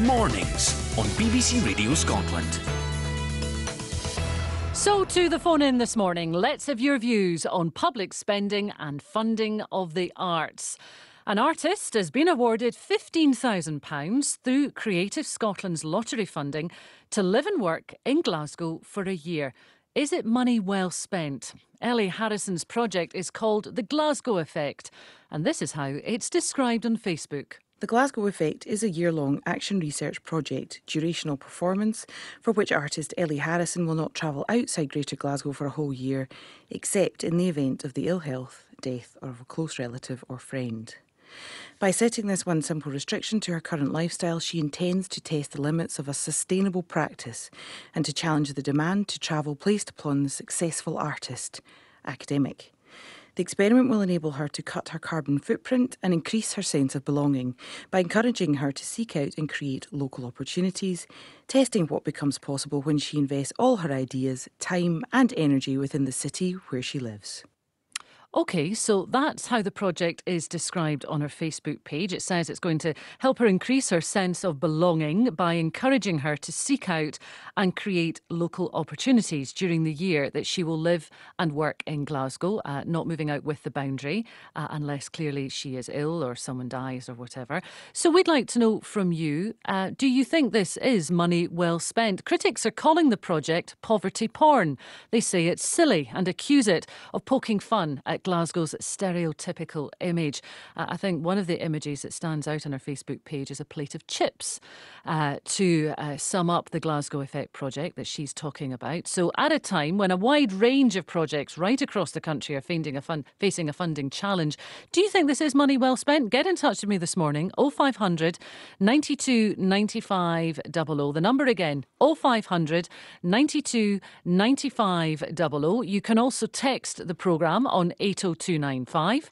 Mornings on BBC Radio Scotland. So, to the phone in this morning, let's have your views on public spending and funding of the arts. An artist has been awarded £15,000 through Creative Scotland's lottery funding to live and work in Glasgow for a year. Is it money well spent? Ellie Harrison's project is called The Glasgow Effect, and this is how it's described on Facebook. The Glasgow Effect is a year long action research project, durational performance, for which artist Ellie Harrison will not travel outside Greater Glasgow for a whole year, except in the event of the ill health, death, or of a close relative or friend. By setting this one simple restriction to her current lifestyle, she intends to test the limits of a sustainable practice and to challenge the demand to travel placed upon the successful artist, academic. The experiment will enable her to cut her carbon footprint and increase her sense of belonging by encouraging her to seek out and create local opportunities, testing what becomes possible when she invests all her ideas, time, and energy within the city where she lives. Okay, so that's how the project is described on her Facebook page. It says it's going to help her increase her sense of belonging by encouraging her to seek out and create local opportunities during the year that she will live and work in Glasgow, uh, not moving out with the boundary, uh, unless clearly she is ill or someone dies or whatever. So we'd like to know from you uh, do you think this is money well spent? Critics are calling the project poverty porn. They say it's silly and accuse it of poking fun at Glasgow's stereotypical image. Uh, I think one of the images that stands out on her Facebook page is a plate of chips uh, to uh, sum up the Glasgow Effect project that she's talking about. So, at a time when a wide range of projects right across the country are a fun- facing a funding challenge, do you think this is money well spent? Get in touch with me this morning 0500 92 95 00. The number again 0500 92 95 00. You can also text the programme on 8 80295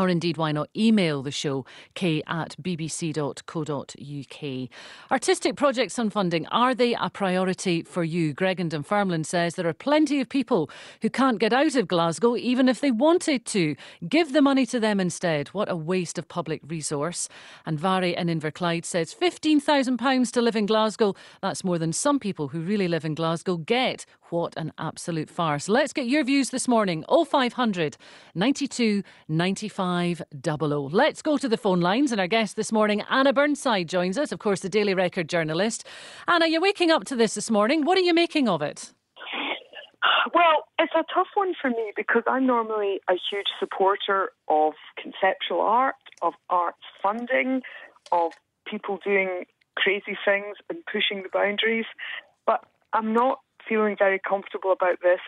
or indeed, why not email the show, kaye at bbc.co.uk. Artistic projects and funding, are they a priority for you? Greg and Dunfermline says there are plenty of people who can't get out of Glasgow even if they wanted to. Give the money to them instead. What a waste of public resource. And Vary in Inverclyde says £15,000 to live in Glasgow. That's more than some people who really live in Glasgow get. What an absolute farce. Let's get your views this morning. 0500 92 95 00. Let's go to the phone lines. And our guest this morning, Anna Burnside, joins us, of course, the Daily Record journalist. Anna, you're waking up to this this morning. What are you making of it? Well, it's a tough one for me because I'm normally a huge supporter of conceptual art, of arts funding, of people doing crazy things and pushing the boundaries. But I'm not feeling very comfortable about this.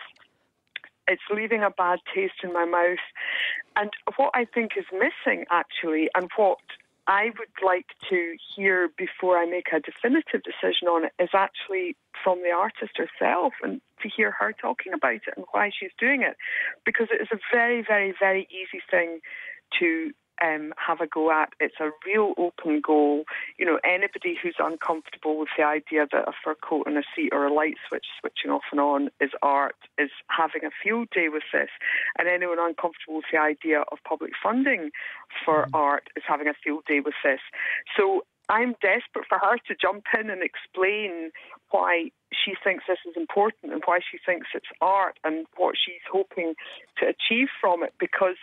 It's leaving a bad taste in my mouth. And what I think is missing, actually, and what I would like to hear before I make a definitive decision on it is actually from the artist herself and to hear her talking about it and why she's doing it. Because it is a very, very, very easy thing to um, have a go at. It's a real open goal. You know, anybody who's uncomfortable with the idea that a fur coat and a seat or a light switch switching off and on is art is having a field day with this. And anyone uncomfortable with the idea of public funding for mm-hmm. art is having a field day with this. So I'm desperate for her to jump in and explain why she thinks this is important and why she thinks it's art and what she's hoping to achieve from it because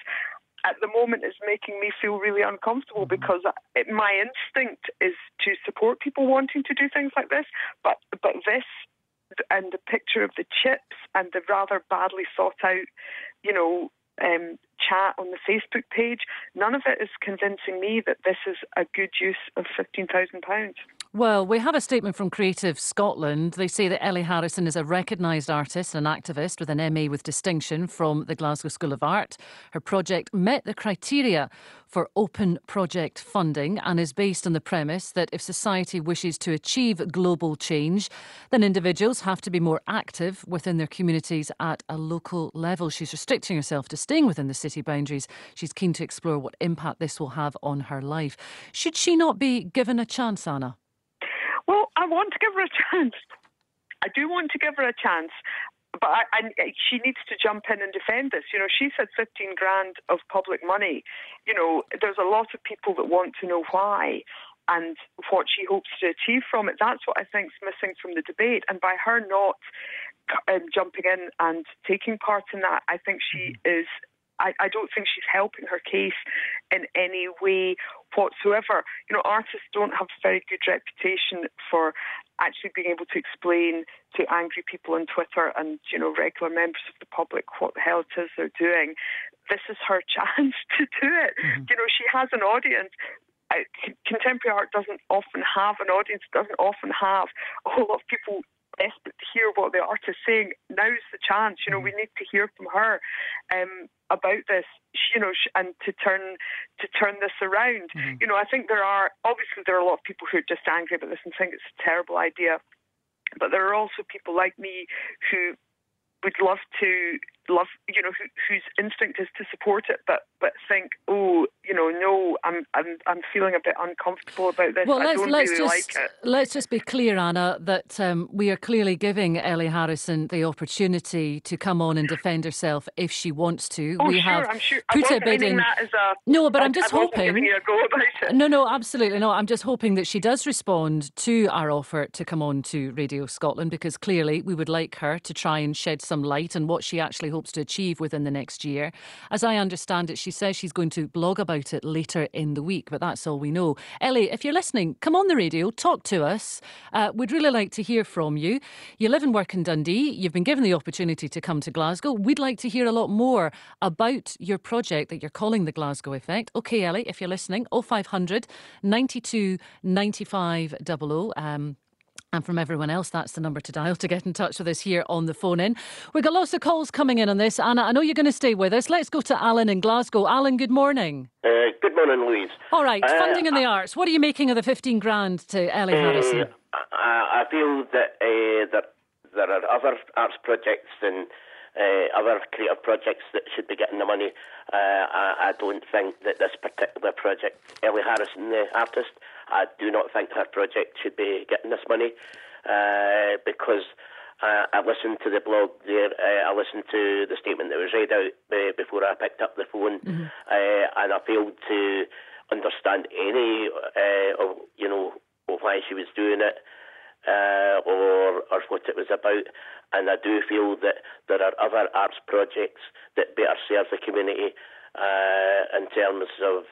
at the moment is making me feel really uncomfortable mm-hmm. because it, my instinct is to support people wanting to do things like this, but but this and the picture of the chips and the rather badly thought out, you know, um, chat on the Facebook page, none of it is convincing me that this is a good use of fifteen thousand pounds. Well, we have a statement from Creative Scotland. They say that Ellie Harrison is a recognised artist and activist with an MA with distinction from the Glasgow School of Art. Her project met the criteria for open project funding and is based on the premise that if society wishes to achieve global change, then individuals have to be more active within their communities at a local level. She's restricting herself to staying within the city boundaries. She's keen to explore what impact this will have on her life. Should she not be given a chance, Anna? Well, I want to give her a chance. I do want to give her a chance, but I, I, she needs to jump in and defend this. You know, she said 15 grand of public money. You know, there's a lot of people that want to know why. and what she hopes to achieve from it. That's what I think is missing from the debate. And by her not um, jumping in and taking part in that, I think she mm-hmm. is I, I don't think she's helping her case in any way whatsoever. You know, artists don't have a very good reputation for actually being able to explain to angry people on Twitter and, you know, regular members of the public what the hell it is they're doing. This is her chance to do it. Mm-hmm. You know, she has an audience contemporary art doesn't often have an audience, doesn't often have a whole lot of people desperate to hear what the artist is saying. Now's the chance. You know, we mm-hmm. need to hear from her um, about this. You know, and to turn to turn this around. Mm-hmm. You know, I think there are obviously there are a lot of people who are just angry about this and think it's a terrible idea. But there are also people like me who would love to love you know who, whose instinct is to support it but but think oh you know no i'm i'm i'm feeling a bit uncomfortable about this. Well, I let's, let's really just like let's just be clear anna that um, we are clearly giving ellie harrison the opportunity to come on and defend herself if she wants to. Oh, we sure, have I'm sure. put a bid in. a, no but I, i'm just I hoping no no absolutely no i'm just hoping that she does respond to our offer to come on to radio scotland because clearly we would like her to try and shed some light on what she actually hopes to achieve within the next year. As I understand it, she says she's going to blog about it later in the week, but that's all we know. Ellie, if you're listening, come on the radio, talk to us. Uh, we'd really like to hear from you. You live and work in Dundee. You've been given the opportunity to come to Glasgow. We'd like to hear a lot more about your project that you're calling the Glasgow Effect. OK, Ellie, if you're listening, 0500 92 95 00. Um, and from everyone else, that's the number to dial to get in touch with us here on the phone in. We've got lots of calls coming in on this. Anna, I know you're going to stay with us. Let's go to Alan in Glasgow. Alan, good morning. Uh, good morning, Louise. All right, uh, funding in the uh, arts. What are you making of the 15 grand to Ellie uh, Harrison? I, I feel that, uh, that there are other arts projects and uh, other creative projects that should be getting the money. Uh, I, I, don't think that this particular project, Ellie Harrison, the artist, I do not think her project should be getting this money uh, because I listened to the blog there. Uh, I listened to the statement that was read out uh, before I picked up the phone, mm-hmm. Uh, and I failed to understand any uh, of you know why she was doing it. or or what it was about, and I do feel that there are other arts projects that better serve the community uh, in terms of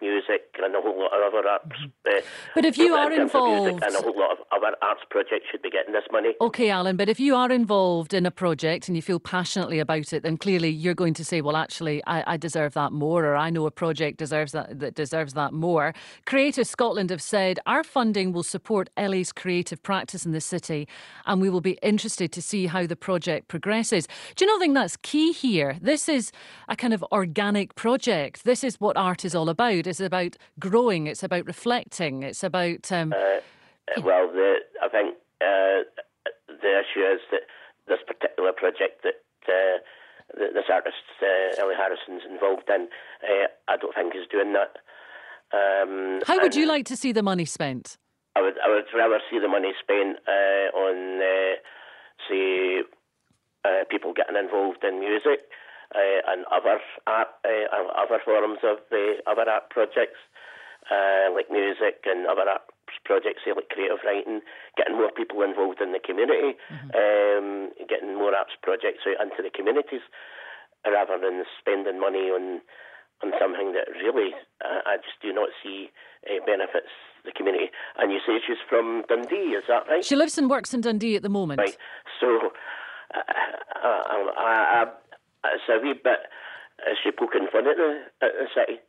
music and a whole lot of other arts. Uh, but if you are involved, and a whole lot of other arts projects should be getting this money. Okay, Alan. But if you are involved in a project and you feel passionately about it, then clearly you're going to say, "Well, actually, I, I deserve that more," or "I know a project deserves that that deserves that more." Creative Scotland have said our funding will support Ellie's creative practice in the city, and we will be interested to see how the project progresses. Do you not think that's key here? This is a kind of organic project. This is what art is all about it's about growing. It's about reflecting. It's about. Um, uh, well, the, I think uh, the issue is that this particular project that uh, this artist uh, Ellie Harrison's involved in, uh, I don't think is doing that. Um, How would you like to see the money spent? I would, I would rather see the money spent uh, on, say, people getting involved in music uh, and other art, uh, other forms of uh, other art projects uh, like music and other art projects, say like creative writing, getting more people involved in the community, mm-hmm. um, getting more arts projects out into the communities, rather than spending money on on something that really uh, I just do not see uh, benefits the community. And you say she's from Dundee, is that right? She lives and works in Dundee at the moment. Right. So uh, I, I, it's a wee bit, is she poking fun at the, at the city?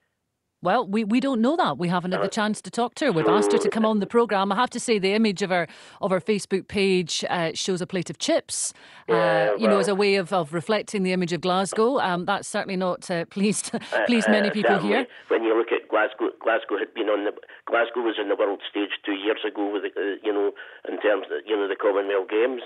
Well, we, we don't know that. We haven't had the chance to talk to her. We've asked her to come on the programme. I have to say, the image of her of her Facebook page uh, shows a plate of chips, uh, yeah, you know, as a way of, of reflecting the image of Glasgow. Um, that's certainly not uh, pleased pleased many uh, people here. When you look at Glasgow, Glasgow had been on the Glasgow was on the world stage two years ago, with the, uh, you know, in terms of you know the Commonwealth Games.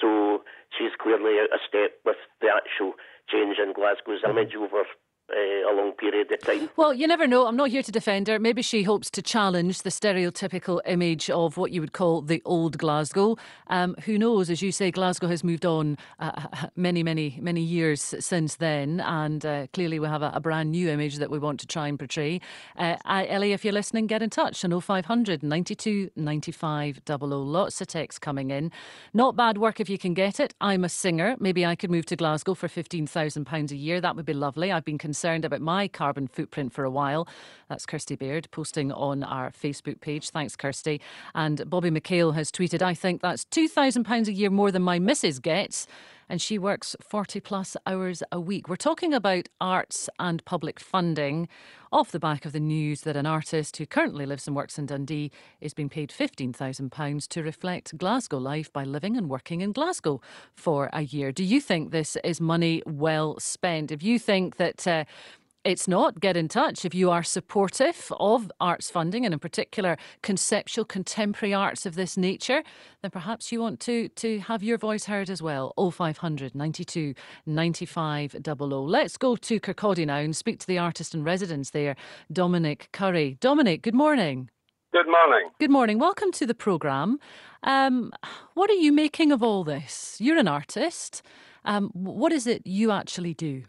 So she's clearly out of step with the actual change in Glasgow's image over uh, a long period of time. Well, you never know. I'm not here to defend her. Maybe she hopes to challenge the stereotypical image of what you would call the old Glasgow. Um, who knows? As you say, Glasgow has moved on uh, many, many, many years since then, and uh, clearly we have a, a, brand new image that we want to try and portray. Uh, Ellie, if you're listening, get in touch on 0500 92 95 00. Lots of texts coming in. Not bad work if you can get it. I'm a singer. Maybe I could move to Glasgow for £15,000 a year. That would be lovely. I've been concerned about my carbon footprint for a while. That's Kirsty Baird posting on our Facebook page. Thanks, Kirsty. And Bobby McHale has tweeted, I think that's £2,000 a year more than my missus gets and she works 40 plus hours a week. We're talking about arts and public funding off the back of the news that an artist who currently lives and works in Dundee is being paid £15,000 to reflect Glasgow life by living and working in Glasgow for a year. Do you think this is money well spent? If you think that uh, it's not. Get in touch. If you are supportive of arts funding and in particular conceptual contemporary arts of this nature, then perhaps you want to, to have your voice heard as well. 0500 92 95 00. Let's go to Kirkcaldy now and speak to the artist in residence there, Dominic Curry. Dominic, good morning. Good morning. Good morning. Welcome to the programme. Um, what are you making of all this? You're an artist. Um, what is it you actually do?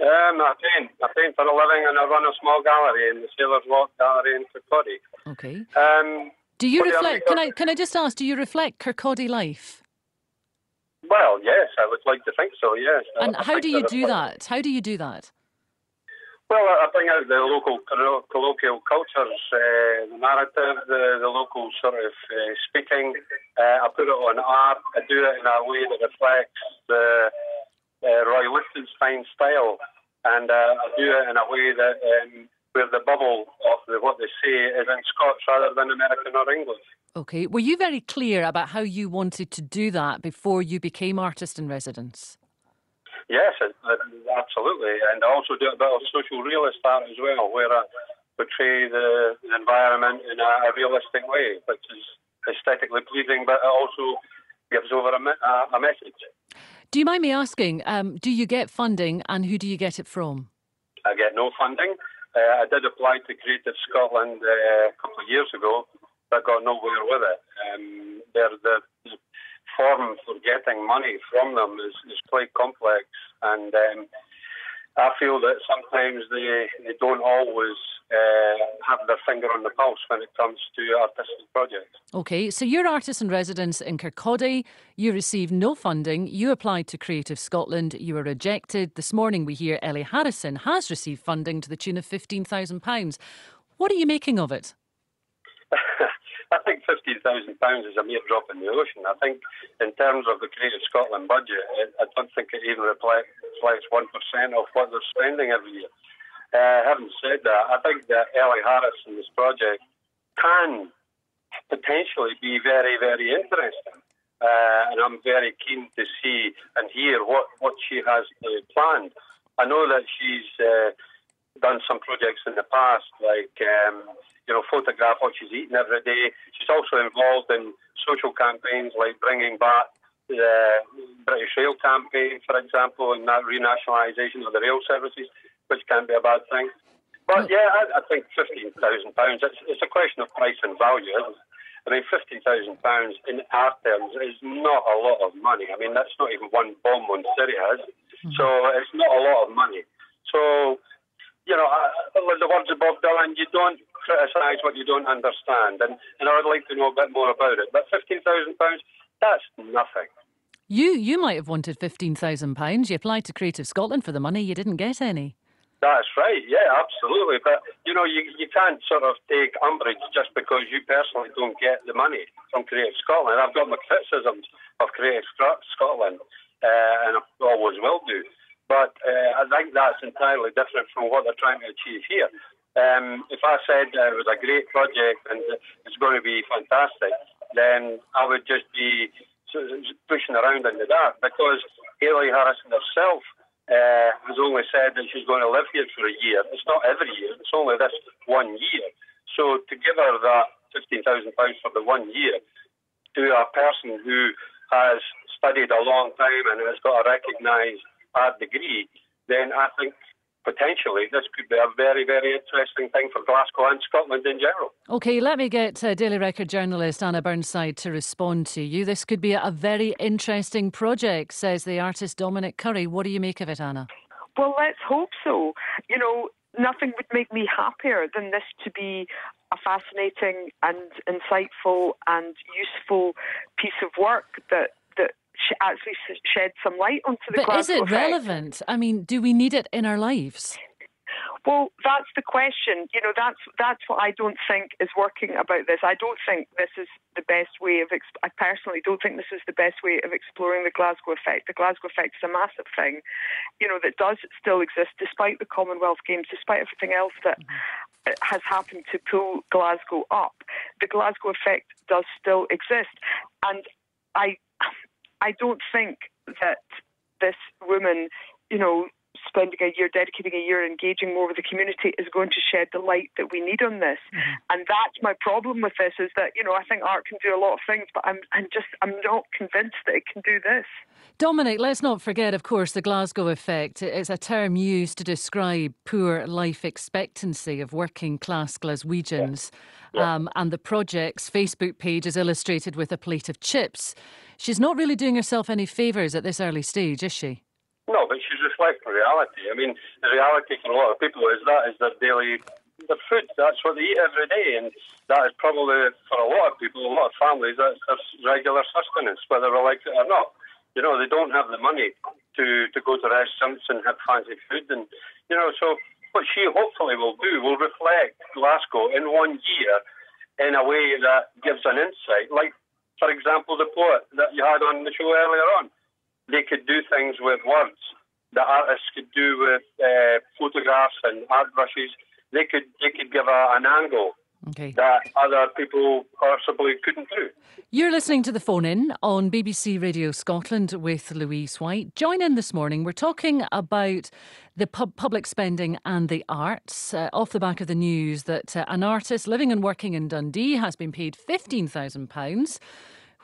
Um, I paint. I paint for a living and I run a small gallery in the Sailors Walk Gallery in Kirkcaldy. Okay. Um, do you reflect? Can I can I just ask? Do you reflect Kirkcaldy life? Well, yes, I would like to think so. Yes. And I how do you do that? How do you do that? Well, I bring out the local colloquial cultures, uh, the narrative, the, the local sort of uh, speaking. Uh, I put it on art. I do it in a way that reflects the uh, Roy Lichtenstein style, and uh, I do it in a way that um, where the bubble of the, what they say is in Scots rather than American or English. Okay. Were you very clear about how you wanted to do that before you became artist in residence? Yes, absolutely. And I also do a bit of social realist art as well, where I portray the, the environment in a, a, realistic way, which is aesthetically pleasing, but it also gives over a, a, a message. Do you mind me asking, um, do you get funding and who do you get it from? I get no funding. Uh, I did apply to Creative Scotland uh, a couple of years ago, but got nowhere with it. Um, the, the form for getting money from them is, is quite complex, and um, I feel that sometimes they, they don't always uh, have their finger on the pulse when it comes to artistic projects. Okay, so you're artist in residence in Kirkcaldy. You received no funding. You applied to Creative Scotland. You were rejected. This morning we hear Ellie Harrison has received funding to the tune of £15,000. What are you making of it? I think fifteen thousand pounds is a mere drop in the ocean. I think, in terms of the Creative Scotland budget, I don't think it even reflects one percent of what they're spending every year. Uh, having said that, I think that Ellie Harris and this project can potentially be very, very interesting. Uh, and I'm very keen to see and hear what, what she has uh, planned. I know that she's uh, done some projects in the past, like um, you know, photograph what she's eating every day. She's also involved in social campaigns like bringing back the British Rail campaign, for example, and that renationalisation of the rail services, which can be a bad thing. But yeah, I, I think fifteen thousand pounds. It's, it's a question of price and value, isn't it? I mean, fifteen thousand pounds in our terms is not a lot of money. I mean, that's not even one bomb on Syria, mm-hmm. so it's not a lot of money. So, you know, with the words of Bob Dylan, you don't criticise what you don't understand. And, and I would like to know a bit more about it. But £15,000, that's nothing. You you might have wanted fifteen thousand pounds. You applied to Creative Scotland for the money. You didn't get any. That's right. Yeah, absolutely. But you know, you you can't sort of take umbrage just because you personally don't get the money from Creative Scotland. I've got my criticisms of Creative Scotland, uh, and I always will do. But uh, I think that's entirely different from what they're trying to achieve here. Um, if I said uh, it was a great project and it's going to be fantastic, then I would just be pushing around in the dark because Ellie Harrison herself uh, has only said that she's going to live here for a year. It's not every year, it's only this one year. So to give her that £15,000 for the one year to a person who has studied a long time and has got a recognised art degree, then I think potentially this could be a very, very interesting thing for Glasgow and Scotland in general. Okay, let me get uh, Daily Record journalist Anna Burnside to respond to you. This could be a very interesting project, says the artist Dominic Curry. What do you make of it, Anna? Well, let's hope so. You know, nothing would make me happier than this to be a fascinating and insightful and useful piece of work that that actually shed some light onto the. But Glasgow is it effect. relevant? I mean, do we need it in our lives? Well, that's the question. You know, that's that's what I don't think is working about this. I don't think this is the best way of. Exp- I personally don't think this is the best way of exploring the Glasgow effect. The Glasgow effect is a massive thing, you know, that does still exist despite the Commonwealth Games, despite everything else that mm-hmm. has happened to pull Glasgow up. The Glasgow effect does still exist, and I, I don't think that this woman, you know, spending a year, dedicating a year, engaging more with the community is going to shed the light that we need on this. Mm-hmm. And that's my problem with this is that, you know, I think art can do a lot of things, but I'm, I'm just, I'm not convinced that it can do this. Dominic, let's not forget, of course, the Glasgow effect. It's a term used to describe poor life expectancy of working class Glaswegians. Yeah. Yeah. Um, and the project's Facebook page is illustrated with a plate of chips. She's not really doing herself any favours at this early stage, is she? No, but she's reflecting reality. I mean, the reality for a lot of people is that is their daily their food. That's what they eat every day, and that is probably for a lot of people, a lot of families, that's their regular sustenance, whether they like it or not. You know, they don't have the money to to go to restaurants and have fancy food, and you know, so what she hopefully will do will reflect Glasgow in one year in a way that gives an insight, like for example, the poet that you had on the show earlier on they could do things with words that artists could do with uh, photographs and art brushes. They could they could give a, an angle okay. that other people possibly couldn't do. You're listening to the phone in on BBC Radio Scotland with Louise White. Join in this morning. We're talking about the pub- public spending and the arts uh, off the back of the news that uh, an artist living and working in Dundee has been paid £15,000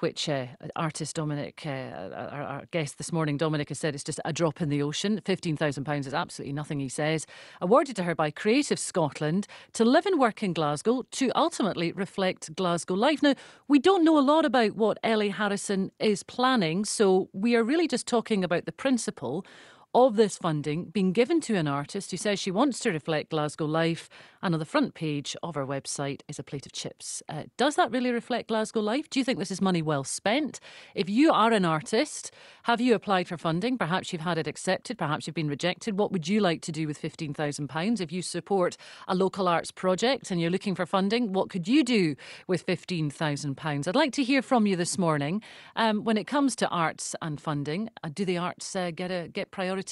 which uh, artist Dominic, uh, our, our, guest this morning, Dominic has said it's just a drop in the ocean. £15,000 is absolutely nothing, he says. Awarded to her by Creative Scotland to live and work in Glasgow to ultimately reflect Glasgow life. Now, we don't know a lot about what Ellie Harrison is planning, so we are really just talking about the principle of this funding being given to an artist who says she wants to reflect Glasgow life, and on the front page of her website is a plate of chips. Uh, does that really reflect Glasgow life? Do you think this is money well spent? If you are an artist, have you applied for funding? Perhaps you've had it accepted, perhaps you've been rejected. What would you like to do with £15,000? If you support a local arts project and you're looking for funding, what could you do with £15,000? I'd like to hear from you this morning. Um, when it comes to arts and funding, uh, do the arts uh, get a get priority?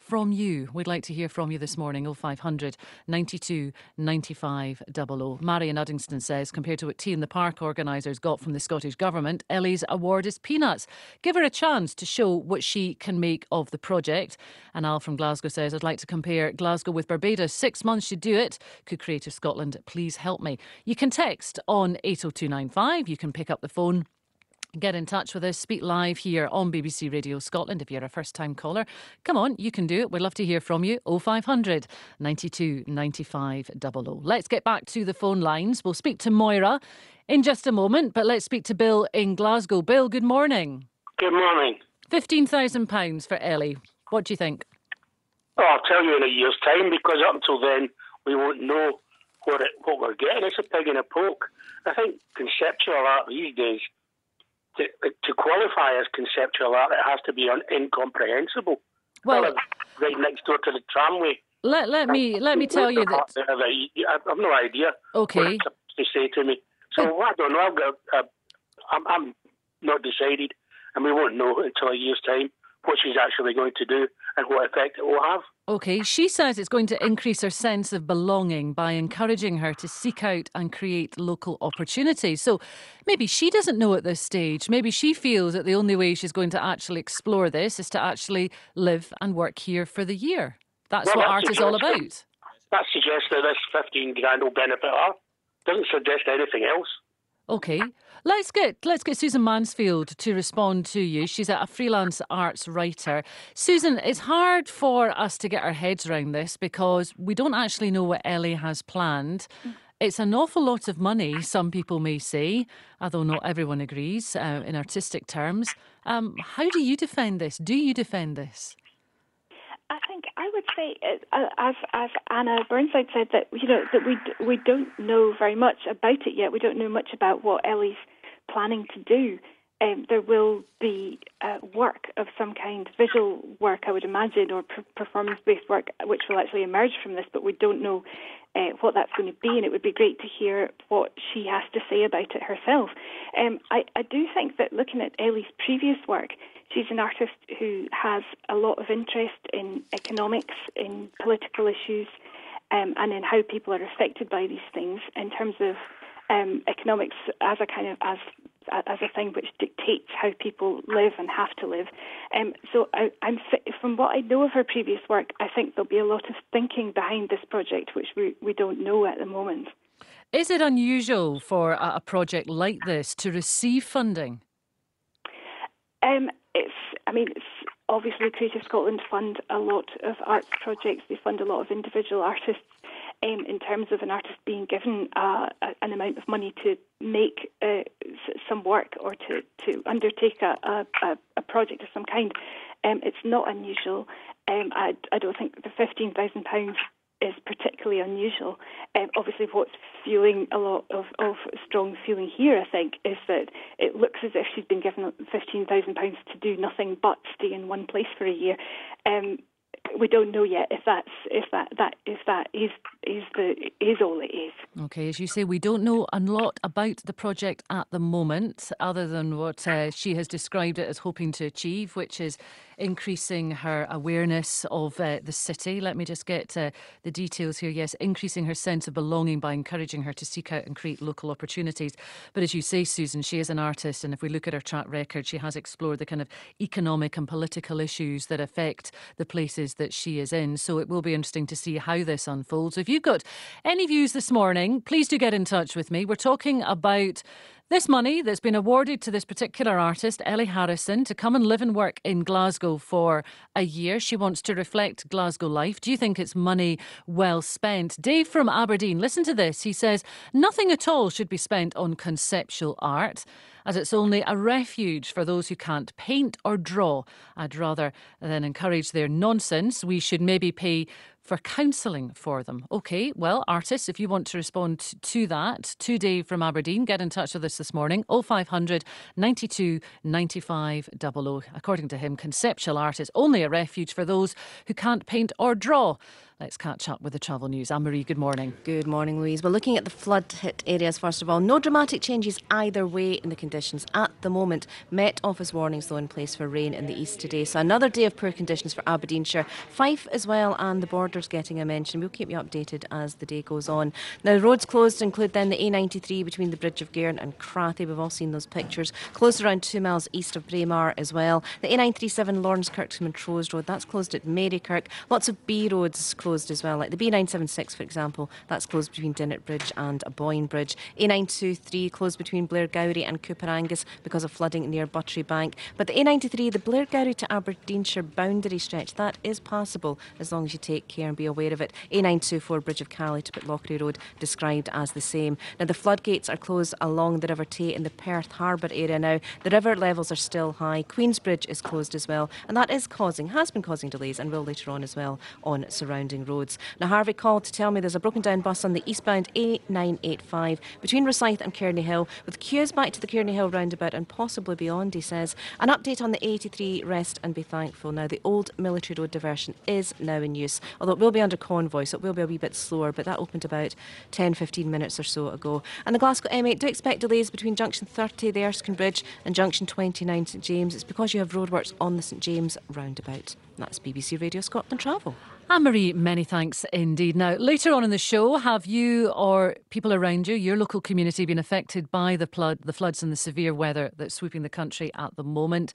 From you. We'd like to hear from you this morning, 0500 92 95 00. Marion Uddingston says, compared to what T in the Park organisers got from the Scottish Government, Ellie's award is peanuts. Give her a chance to show what she can make of the project. And Al from Glasgow says, I'd like to compare Glasgow with Barbados. Six months should do it. Could Creative Scotland please help me? You can text on 80295. You can pick up the phone Get in touch with us, speak live here on BBC Radio Scotland if you're a first time caller. Come on, you can do it. We'd love to hear from you. 0500 92 95 00. Let's get back to the phone lines. We'll speak to Moira in just a moment, but let's speak to Bill in Glasgow. Bill, good morning. Good morning. £15,000 for Ellie. What do you think? Oh, I'll tell you in a year's time because up until then we won't know what, it, what we're getting. It's a pig in a poke. I think conceptual art these days to, to qualify as conceptual art, it has to be un- incomprehensible. Well, well, right next door to the tramway. Let let me let me tell you that I have no idea. Okay. to say to me. So well, I don't know. I've got. Uh, I'm, I'm not decided, and we won't know until a year's time what she's actually going to do and what effect it will have. Okay, she says it's going to increase her sense of belonging by encouraging her to seek out and create local opportunities. So maybe she doesn't know at this stage. Maybe she feels that the only way she's going to actually explore this is to actually live and work here for the year. That's well, what that art is all about. That suggests that this 15 grand will benefit her. Doesn't suggest anything else. Okay. Let's get let's get Susan Mansfield to respond to you. She's a freelance arts writer. Susan, it's hard for us to get our heads around this because we don't actually know what Ellie has planned. It's an awful lot of money, some people may say, although not everyone agrees uh, in artistic terms. Um, how do you defend this? Do you defend this? I think I would say, uh, as as Anna Burnside said, that you know that we we don't know very much about it yet. We don't know much about what Ellie's planning to do. Um, there will be uh, work of some kind, visual work, I would imagine, or performance-based work, which will actually emerge from this. But we don't know uh, what that's going to be, and it would be great to hear what she has to say about it herself. Um, I, I do think that looking at Ellie's previous work, she's an artist who has a lot of interest in economics, in political issues, um, and in how people are affected by these things in terms of um, economics as a kind of as as a thing which dictates how people live and have to live. Um, so I, am from what I know of her previous work, I think there'll be a lot of thinking behind this project, which we, we don't know at the moment. Is it unusual for a, a project like this to receive funding? Um, it's, I mean, it's obviously Creative Scotland fund a lot of arts projects. They fund a lot of individual artists um, in terms of an artist being given uh, an amount of money to make uh, some work or to, to undertake a, a, a project of some kind. Um, it's not unusual. Um, I, I don't think the £15,000 is particularly unusual. Um, obviously, what's fueling a lot of, of strong feeling here, I think, is that it looks as if she's been given £15,000 to do nothing but stay in one place for a year. Um, we don't know yet if that's if that that if that is is the is all it is. Okay, as you say, we don't know a lot about the project at the moment, other than what uh, she has described it as hoping to achieve, which is increasing her awareness of uh, the city. Let me just get uh, the details here. Yes, increasing her sense of belonging by encouraging her to seek out and create local opportunities. But as you say, Susan, she is an artist, and if we look at her track record, she has explored the kind of economic and political issues that affect the places that she is in. So it will be interesting to see how this unfolds. If you've got any views this morning, please do get in touch with me. We're talking about this money that's been awarded to this particular artist, Ellie Harrison, to come and live and work in Glasgow for a year. She wants to reflect Glasgow life. Do you think it's money well spent? Dave from Aberdeen, listen to this. He says, Nothing at all should be spent on conceptual art as it's only a refuge for those who can't paint or draw. I'd rather than encourage their nonsense, we should maybe pay for counselling for them. Okay, well, artists, if you want to respond to that, to from Aberdeen, get in touch with us this morning 0500 92 95 00. According to him, conceptual art is only a refuge for those who can't paint or draw. Let's catch up with the travel news. Anne Marie, good morning. Good morning, Louise. We're looking at the flood hit areas first of all. No dramatic changes either way in the conditions at the moment. Met Office warnings, though, in place for rain in the east today. So another day of poor conditions for Aberdeenshire. Fife as well, and the borders getting a mention. We'll keep you updated as the day goes on. Now, roads closed include then the A93 between the Bridge of Gairn and Crathie. We've all seen those pictures. Closed around two miles east of Braemar as well. The A937 Laurencekirk to Montrose Road, that's closed at Marykirk. Lots of B roads closed closed as well. Like the B976, for example, that's closed between Dinnet Bridge and Aboyne Bridge. A923 closed between Blairgowrie and Coupar Angus because of flooding near Buttery Bank. But the A93, the Blairgowrie to Aberdeenshire boundary stretch, that is passable as long as you take care and be aware of it. A924 Bridge of Cally to Pitlochry Road described as the same. Now the floodgates are closed along the River Tay in the Perth Harbour area now. The river levels are still high. Queensbridge is closed as well, and that is causing, has been causing delays and will later on as well on surrounding roads. Now, Harvey called to tell me there's a broken down bus on the eastbound A985 between Rosyth and Cairney Hill, with queues back to the Cairney Hill roundabout and possibly beyond, he says. An update on the A83 rest and be thankful. Now, the old military road diversion is now in use, although it will be under convoy, so it will be a wee bit slower, but that opened about 10 15 minutes or so ago. And the Glasgow M8 do expect delays between junction 30, the Erskine Bridge, and junction 29, St James. It's because you have roadworks on the St James roundabout. That's BBC Radio Scotland Travel. Anne Marie, many thanks indeed. Now, later on in the show, have you or people around you, your local community, been affected by the flood, the floods and the severe weather that's sweeping the country at the moment?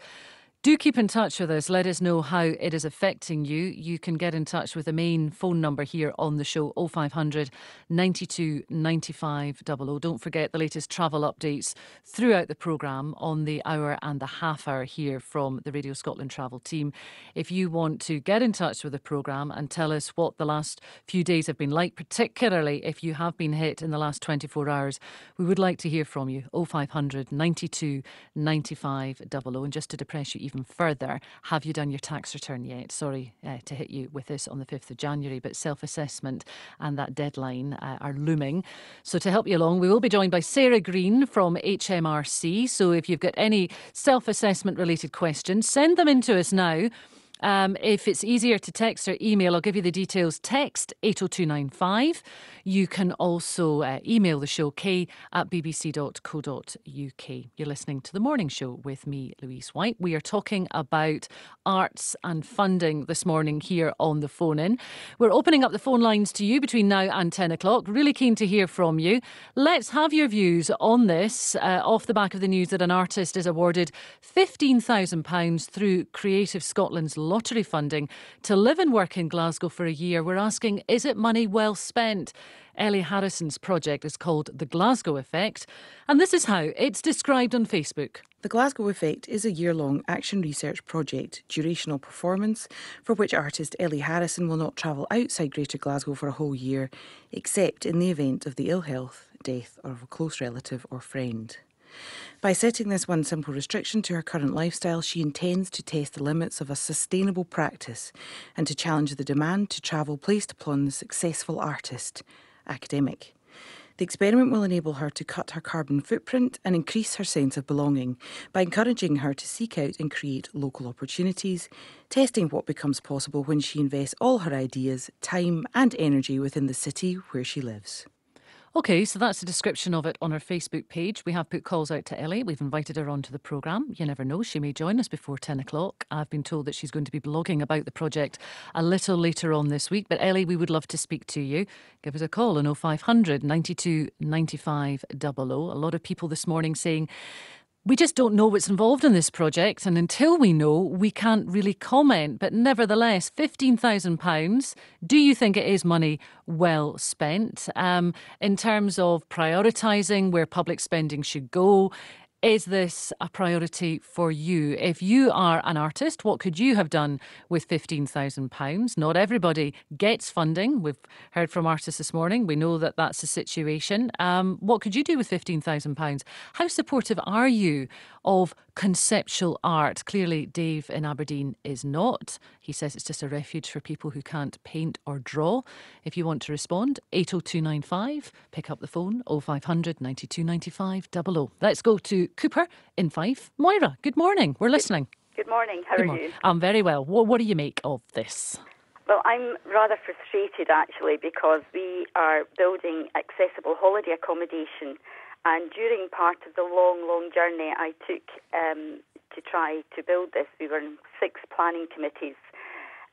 Do keep in touch with us. Let us know how it is affecting you. You can get in touch with the main phone number here on the show 0500 92 95 00. Don't forget the latest travel updates throughout the programme on the hour and the half hour here from the Radio Scotland travel team. If you want to get in touch with the programme and tell us what the last few days have been like, particularly if you have been hit in the last 24 hours, we would like to hear from you 0500 92 95 00. And just to depress you even further, have you done your tax return yet? Sorry uh, to hit you with this on the 5th of January, but self assessment and that deadline uh, are looming. So, to help you along, we will be joined by Sarah Green from HMRC. So, if you've got any self assessment related questions, send them in to us now. Um, if it's easier to text or email, I'll give you the details. Text 80295. You can also uh, email the show kaye at bbc.co.uk. You're listening to The Morning Show with me, Louise White. We are talking about arts and funding this morning here on the phone in. We're opening up the phone lines to you between now and 10 o'clock. Really keen to hear from you. Let's have your views on this uh, off the back of the news that an artist is awarded £15,000 through Creative Scotland's lottery funding to live and work in Glasgow for a year. We're asking, is it money well spent? Ellie Harrison's project is called The Glasgow Effect, and this is how it's described on Facebook. The Glasgow Effect is a year long action research project, durational performance, for which artist Ellie Harrison will not travel outside Greater Glasgow for a whole year, except in the event of the ill health, death, or of a close relative or friend. By setting this one simple restriction to her current lifestyle, she intends to test the limits of a sustainable practice and to challenge the demand to travel placed upon the successful artist, academic. The experiment will enable her to cut her carbon footprint and increase her sense of belonging by encouraging her to seek out and create local opportunities, testing what becomes possible when she invests all her ideas, time, and energy within the city where she lives. Okay, so that's a description of it on our Facebook page. We have put calls out to Ellie. We've invited her onto the programme. You never know, she may join us before 10 o'clock. I've been told that she's going to be blogging about the project a little later on this week. But Ellie, we would love to speak to you. Give us a call on 0500 92 95 00. A lot of people this morning saying, we just don't know what's involved in this project, and until we know, we can't really comment. But nevertheless, £15,000, do you think it is money well spent? Um, in terms of prioritising where public spending should go, is this a priority for you? If you are an artist, what could you have done with £15,000? Not everybody gets funding. We've heard from artists this morning. We know that that's the situation. Um, what could you do with £15,000? How supportive are you of conceptual art. Clearly, Dave in Aberdeen is not. He says it's just a refuge for people who can't paint or draw. If you want to respond, 80295, pick up the phone 0500 92 95 00. Let's go to Cupar in Fife. Moira, good morning. We're listening. Good morning. How Good are morning. you? I'm very well. What, what do you make of this? Well, I'm rather frustrated actually because we are building accessible holiday accommodation, and during part of the long, long journey I took um, to try to build this, we were in six planning committees.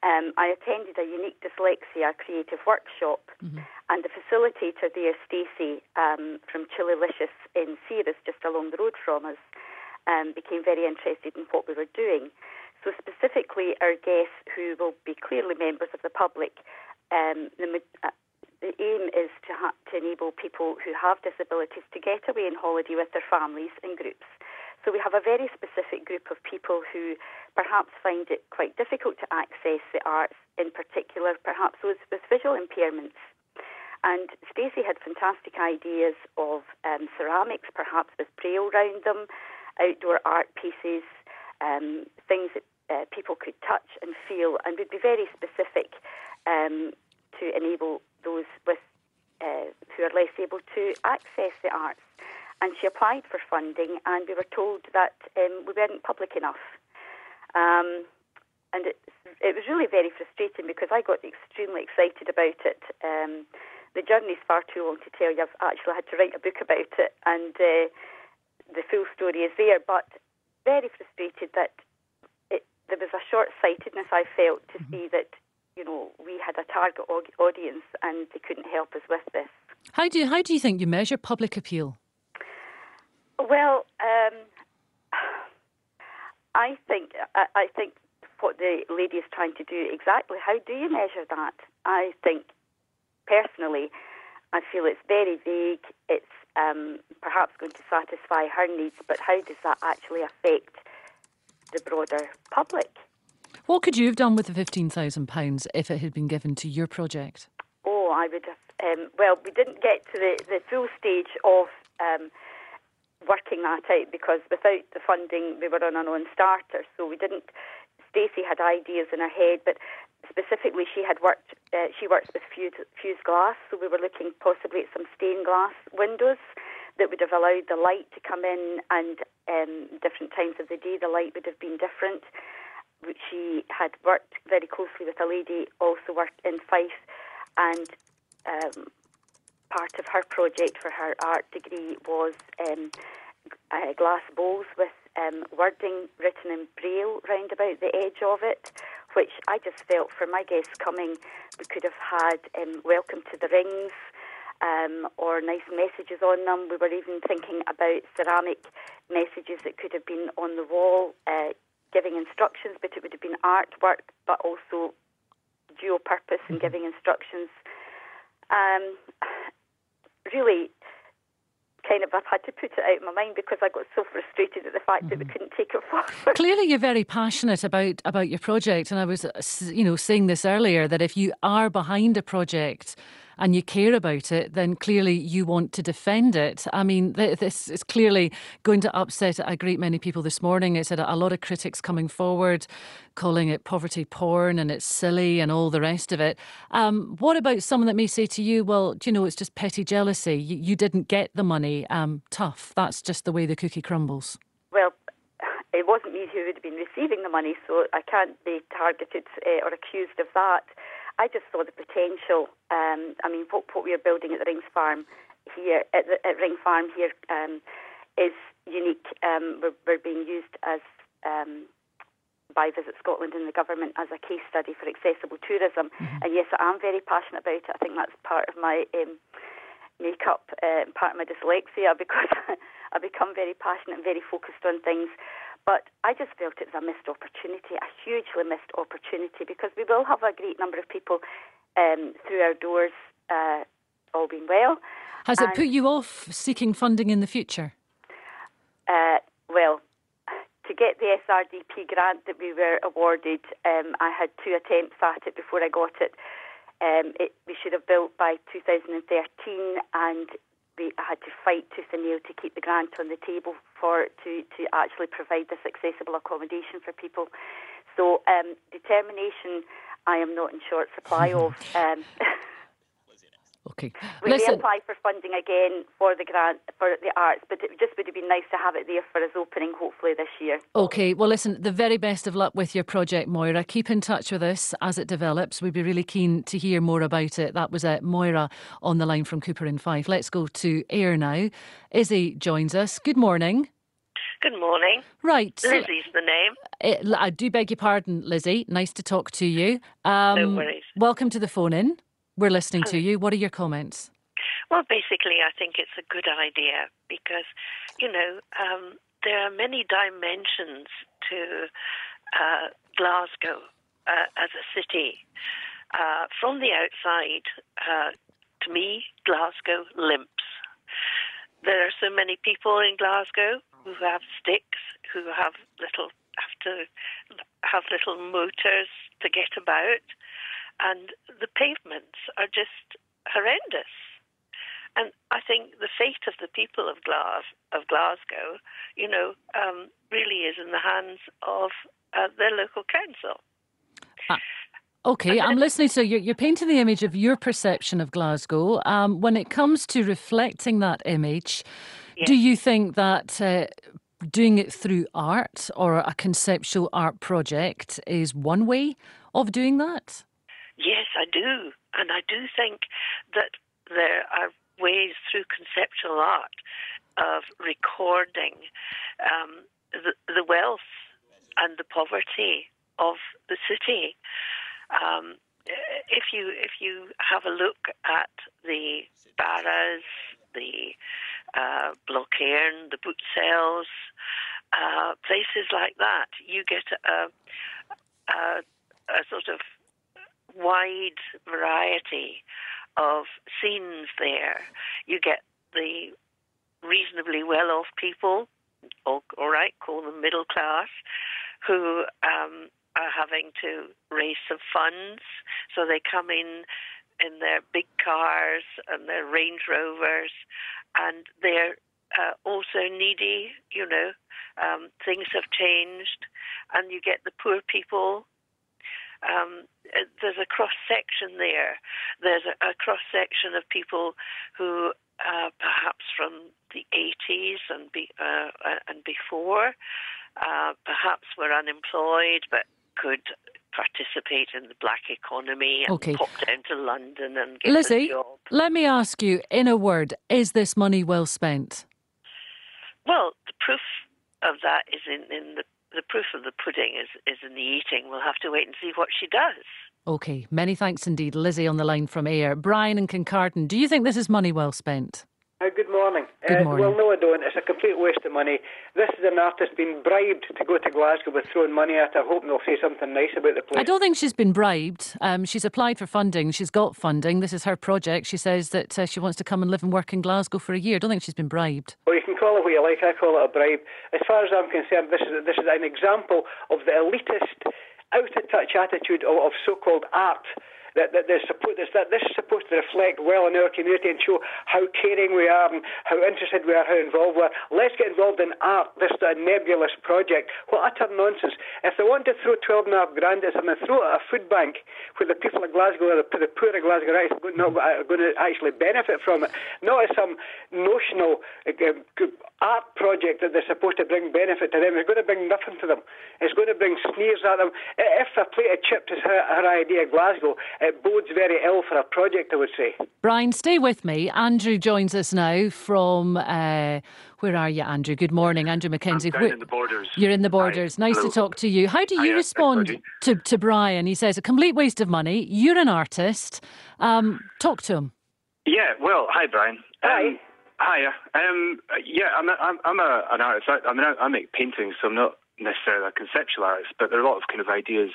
Um, I attended a unique dyslexia creative workshop, and the facilitator there, Stacey um, from Chililicious in Ceres, just along the road from us, um, became very interested in what we were doing. So specifically, our guests, who will be clearly members of the public, um, the, uh, the aim is to, ha- to enable people who have disabilities to get away on holiday with their families in groups. So we have a very specific group of people who perhaps find it quite difficult to access the arts, in particular, perhaps those with visual impairments. And Stacey had fantastic ideas of um, ceramics, perhaps with braille round them, outdoor art pieces, um, things that uh, people could touch and feel, and would be very specific um, to enable those with uh, who are less able to access the arts. And she applied for funding, and we were told that um, we weren't public enough. Um, and it, it was really very frustrating because I got extremely excited about it. Um, the journey's far too long to tell you. I've actually had to write a book about it, and uh, the full story is there. But very frustrated that it, there was a short-sightedness I felt to see that you know we had a target audience and they couldn't help us with this. How do you, how do you think you measure public appeal? Well, um, I think I, I think what the lady is trying to do exactly. How do you measure that? I think personally, I feel it's very vague. It's um, perhaps going to satisfy her needs, but how does that actually affect the broader public? What could you have done with the £15,000 if it had been given to your project? Oh, I would have. Um, well, we didn't get to the, the full stage of um, working that out because without the funding, we were on a non-starter. So we didn't. Stacey had ideas in her head, but specifically, she had worked. Uh, she works with fused, fused glass, so we were looking possibly at some stained glass windows that would have allowed the light to come in, and um, different times of the day, the light would have been different she had worked very closely with a lady also worked in Fife, and um, part of her project for her art degree was um, uh, glass bowls with um, wording written in braille round about the edge of it, which I just felt for my guests coming, we could have had um, welcome to the rings. Um, or nice messages on them. We were even thinking about ceramic messages that could have been on the wall, uh, giving instructions, but it would have been artwork, but also dual purpose and mm-hmm. giving instructions. Um, really, kind of, I've had to put it out of my mind because I got so frustrated at the fact mm-hmm. that we couldn't take it forward. Clearly, you're very passionate about about your project, and I was, you know, saying this earlier that if you are behind a project and you care about it, then clearly you want to defend it. I mean, this is clearly going to upset a great many people this morning. It's had a lot of critics coming forward calling it poverty porn and it's silly and all the rest of it. Um, what about someone that may say to you, well, do you know, it's just petty jealousy. You, you didn't get the money. Um, tough. That's just the way the cookie crumbles. Well, it wasn't me who would have been receiving the money, so I can't be targeted uh, or accused of that. I just saw the potential. Um, I mean, what, what we are building at the Rings Farm here, at, the, at Ring Farm here, um, is unique. Um, we're, we're, being used as um, by Visit Scotland and the government as a case study for accessible tourism. Mm-hmm. And yes, I am very passionate about it. I think that's part of my um, makeup, uh, part of my dyslexia, because I become very passionate and very focused on things. But I just felt it was a missed opportunity, a hugely missed opportunity, because we will have a great number of people um, through our doors, uh, all being well. Has and, it put you off seeking funding in the future? Uh, well, to get the SRDP grant that we were awarded, um, I had two attempts at it before I got it. Um, it. We should have built by 2013, and we had to fight tooth and nail to keep the grant on the table for to to actually provide this accessible accommodation for people. So um, determination, I am not in short supply of. Um, Okay. We may apply for funding again for the grant for the arts, but it just would have been nice to have it there for us opening hopefully this year. Okay. Well, listen, the very best of luck with your project, Moira. Keep in touch with us as it develops. We'd be really keen to hear more about it. That was uh, Moira on the line from Cupar in Fife. Let's go to Ayr now. Izzy joins us. Good morning. Good morning. Right. Lizzie's the name. Uh, I do beg your pardon, Lizzie. Nice to talk to you. Um, no worries. Welcome to the phone in. We're listening to you. What are your comments? Well, basically, I think it's a good idea because, you know, um, there are many dimensions to uh, Glasgow uh, as a city. Uh, from the outside, uh, to me, Glasgow limps. There are so many people in Glasgow who have sticks, who have little have to have little motors to get about and the pavements are just horrendous. And I think the fate of the people of, Glas- of Glasgow, you know, um, really is in the hands of uh, their local council. Ah. Okay, I'm listening. So you're, you're, painting the image of your perception of Glasgow. Um, when it comes to reflecting that image, yes. do you think that uh, doing it through art or a conceptual art project is one way of doing that? I do. And I do think that there are ways through conceptual art of recording um, the, the, wealth and the poverty of the city. Um, if you if you have a look at the barras, the uh, Block Éireann, the boot sales, uh, places like that, you get a, a, a sort of wide variety of scenes there. You get the reasonably well off people, all, all right, call them middle class, who um, are having to raise some funds. So they come in in their big cars and their Range Rovers, and they're uh, also needy, you know. Um, things have changed, and you get the poor people um, there's a cross section there. There's a, a cross section of people who, uh, perhaps from the 80s and be, uh, uh, and before, uh, perhaps were unemployed but could participate in the black economy and okay. pop down to London and get Lizzie, a job. let me ask you, in a word, is this money well spent? Well, the proof of that is in, in the the proof of the pudding is, is in the eating. We'll have to wait and see what she does. Okay, many thanks indeed. Lizzie on the line from Ayr. Brian and Kincardine, do you think this is money well spent? Uh, good morning. Good uh, morning. well, no, I don't. It's a complete waste of money. This is an artist being bribed to go to Glasgow with throwing money at. her, hoping they'll say something nice about the place. I don't think she's been bribed. Um, she's applied for funding. She's got funding. This is her project. She says that uh, she wants to come and live and work in Glasgow for a year. I don't think she's been bribed. Well, you can call it what you like. I call it a bribe. As far as I'm concerned, this is this is an example of the elitist, out of touch attitude of, of so-called art that, that, supposed, that this is supposed to reflect well in our community and show how caring we are and how interested we are, how involved we are. Let's get involved in art. This is a nebulous project. What utter nonsense. If they want to throw 12 and a half grand at something, throw at a food bank where the people of Glasgow, the, the poor of Glasgow are not going to actually benefit from it. Not as some notional uh, art project that they're supposed to bring benefit to them. It's going to bring nothing to them. It's going to bring sneers at them. If a plate of chips is her, her idea, Glasgow, it bodes very ill for a project, I would say. Brian, stay with me. Andrew joins us now from. Uh, where are you, Andrew? Good morning, Andrew Mackenzie. I'm down in the borders. You're in the borders. Hi. Nice Hello. to talk to you. How do you Hiya, respond to, to Brian? He says a complete waste of money. You're an artist. Um, talk to him. Yeah, well, hi, Brian. Hi. Um, hiya. Um, yeah, I'm, a, I'm, I'm a, an artist. I, I mean, I, I make paintings, so I'm not necessarily a conceptual artist, but there are a lot of kind of ideas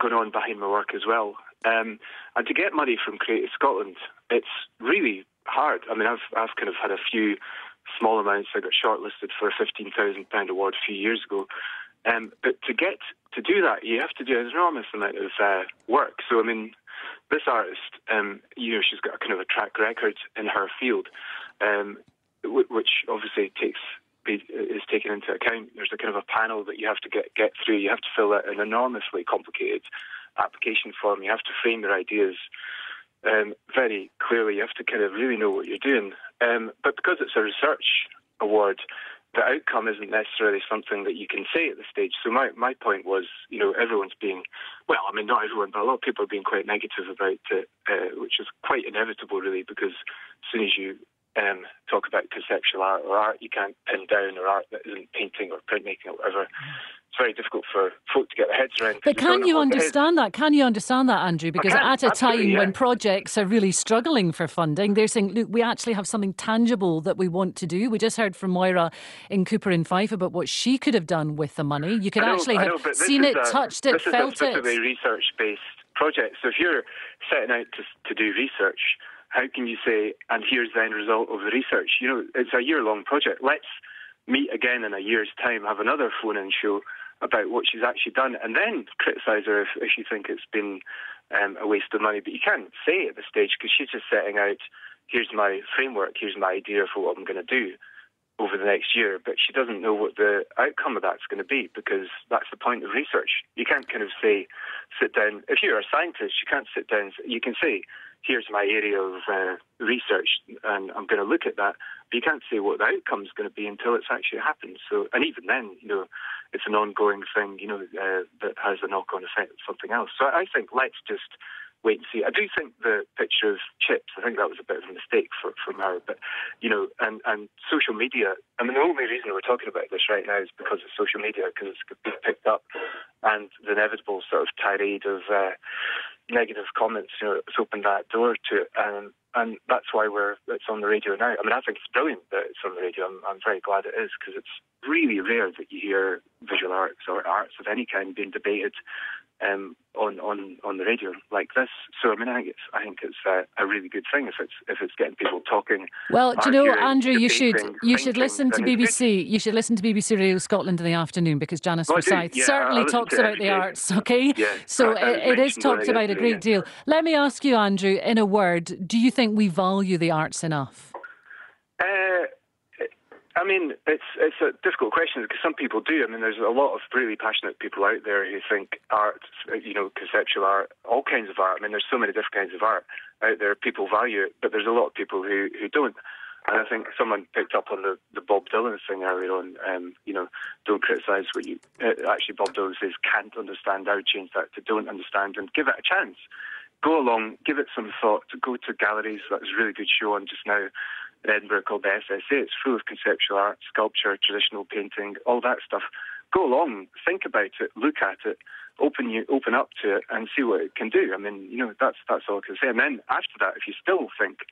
going on behind my work as well. Um, and to get money from Creative Scotland, it's really hard. I mean, I've I've kind of had a few small amounts. I got shortlisted for a fifteen thousand pound award a few years ago. Um, but to get to do that, you have to do an enormous amount of uh, work. So I mean, this artist, um, you know, she's got a kind of a track record in her field, um, which obviously takes is taken into account. There's a kind of a panel that you have to get get through. You have to fill out an enormously complicated application form. You have to frame your ideas um, very clearly. You have to kind of really know what you're doing. Um, but because it's a research award, the outcome isn't necessarily something that you can say at this stage. So my, my point was, you know, everyone's being, well, I mean, not everyone, but a lot of people are being quite negative about it, uh, which is quite inevitable, really, because as soon as you um, talk about conceptual art or art you can't pin down or art that isn't painting or printmaking or whatever, it's very difficult for folk to get their heads around. But can you it is. understand that? Can you understand that, Andrew? Because can, at a time yeah. when projects are really struggling for funding, they're saying, look, we actually have something tangible that we want to do. We just heard from Moira in Cupar and Fife about what she could have done with the money. You could know, actually I have know, seen it, a- touched it, this felt is a it. specifically research-based project. So if you're setting out to, to do research, how can you say, and here's the end result of the research? You know, it's a year-long project. Let's meet again in a year's time, have another phone-in show about what she's actually done, and then criticise her if, if you think it's been um, a waste of money. But you can't say at this stage because she's just setting out, here's my framework, here's my idea for what I'm going to do over the next year, but she doesn't know what the outcome of that's going to be because that's the point of research. You can't kind of say, sit down. If you're a scientist, you can't sit down. You can say, here's my area of uh, research, and I'm going to look at that. But you can't say what the outcome is going to be until it's actually happened. So, and even then, you know, it's an ongoing thing, you know, uh, that has a knock-on effect of something else. So I think let's just wait and see. I do think the picture of Chips, I think that was a bit of a mistake for, from her. But, you know, and, and social media, I mean, the only reason we're talking about this right now is because of social media, because it's been picked up and the inevitable sort of tirade of uh, negative comments, you know, it's opened that door to it. Um, and that's why we're it's on the radio now. I mean, I think it's brilliant that it's on the radio. I'm, I'm very glad it is because it's really rare that you hear visual arts or arts of any kind being debated um, on on on the radio like this. So I mean, I think it's I think it's uh, a really good thing if it's if it's getting people talking. Well, do you know, Andrew, you should you should listen to. BBC. You should listen to BBC Radio Scotland in the afternoon because Janice Forsyth Yeah, certainly talks about the arts. Okay, Yeah, so I- I it- it is talked about a great deal. Let me ask you, Andrew, in a word, do you think we value the arts enough? Uh, I mean, it's it's a difficult question because some people do. I mean, there's a lot of really passionate people out there who think art, you know, conceptual art, all kinds of art. I mean, there's so many different kinds of art out there. People value it, but there's a lot of people who who don't. And I think someone picked up on the, the Bob Dylan thing earlier on. Um, you know, don't criticise what you uh, actually Bob Dylan says can't understand. I would change that to don't understand and give it a chance. Go along, give it some thought. Go to galleries. That was a really good show on just now in Edinburgh called the SSA. It's full of conceptual art, sculpture, traditional painting, all that stuff. Go along, think about it, look at it, open you open up to it, and see what it can do. I mean, you know, that's that's all I can say. And then after that, if you still think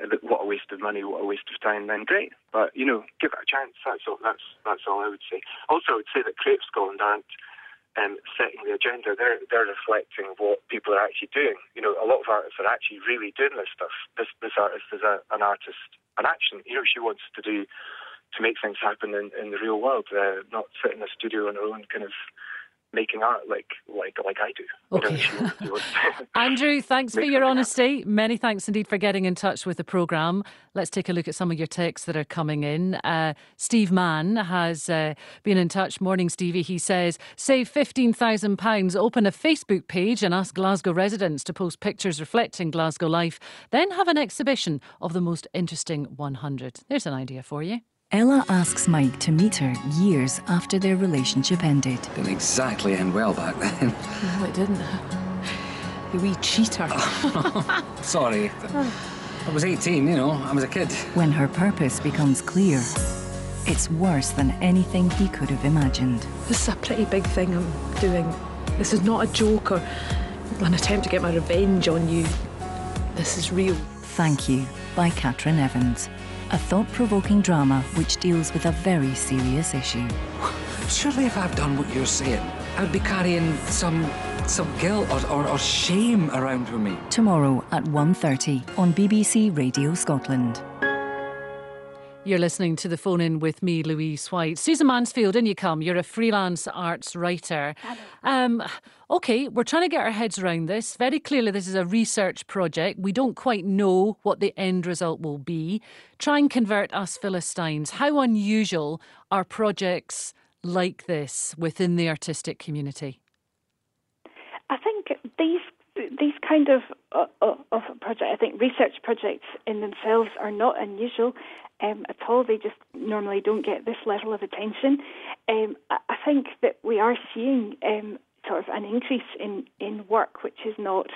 that what a waste of money, what a waste of time, then great. But you know, give it a chance. That's all. That's that's all I would say. Also, I would say that Creative Scotland aren't um, setting the agenda. They're they're reflecting what people are actually doing. You know, a lot of artists are actually really doing this stuff. This this artist is a, an artist, an action. You know, she wants to do to make things happen in, in the real world, uh, not sit in a studio on her own, kind of making art like like like I do. Okay. she wants- she wants- Andrew, thanks for your honesty. Many thanks indeed for getting in touch with the programme. Let's take a look at some of your texts that are coming in. Uh, Steve Mann has uh, been in touch. Morning, Stevie. He says, save £15,000, open a Facebook page and ask Glasgow residents to post pictures reflecting Glasgow life, then have an exhibition of the most interesting 100. There's an idea for you. Ella asks Mike to meet her years after their relationship ended. Didn't exactly end well back then. No, it didn't. You wee cheater. Sorry. I was 18, you know, I was a kid. When her purpose becomes clear, it's worse than anything he could have imagined. This is a pretty big thing I'm doing. This is not a joke or an attempt to get my revenge on you. This is real. Thank You by Katrin Evans. A thought provoking drama which deals with a very serious issue. Surely if I've done what you're saying, I'd be carrying some some guilt or, or, or shame around with me. Tomorrow at 1.30 on BBC Radio Scotland. You're listening to the phone in with me, Louise White. Susan Mansfield, in you come. You're a freelance arts writer. Um, okay, we're trying to get our heads around this. Very clearly, this is a research project. We don't quite know what the end result will be. Try and convert us Philistines. How unusual are projects like this within the artistic community? I think these these kind of uh, uh, of project, I think research projects in themselves are not unusual um, at all. They just normally don't get this level of attention. Um, I, think that we are seeing um, sort of an increase in, in work, which is not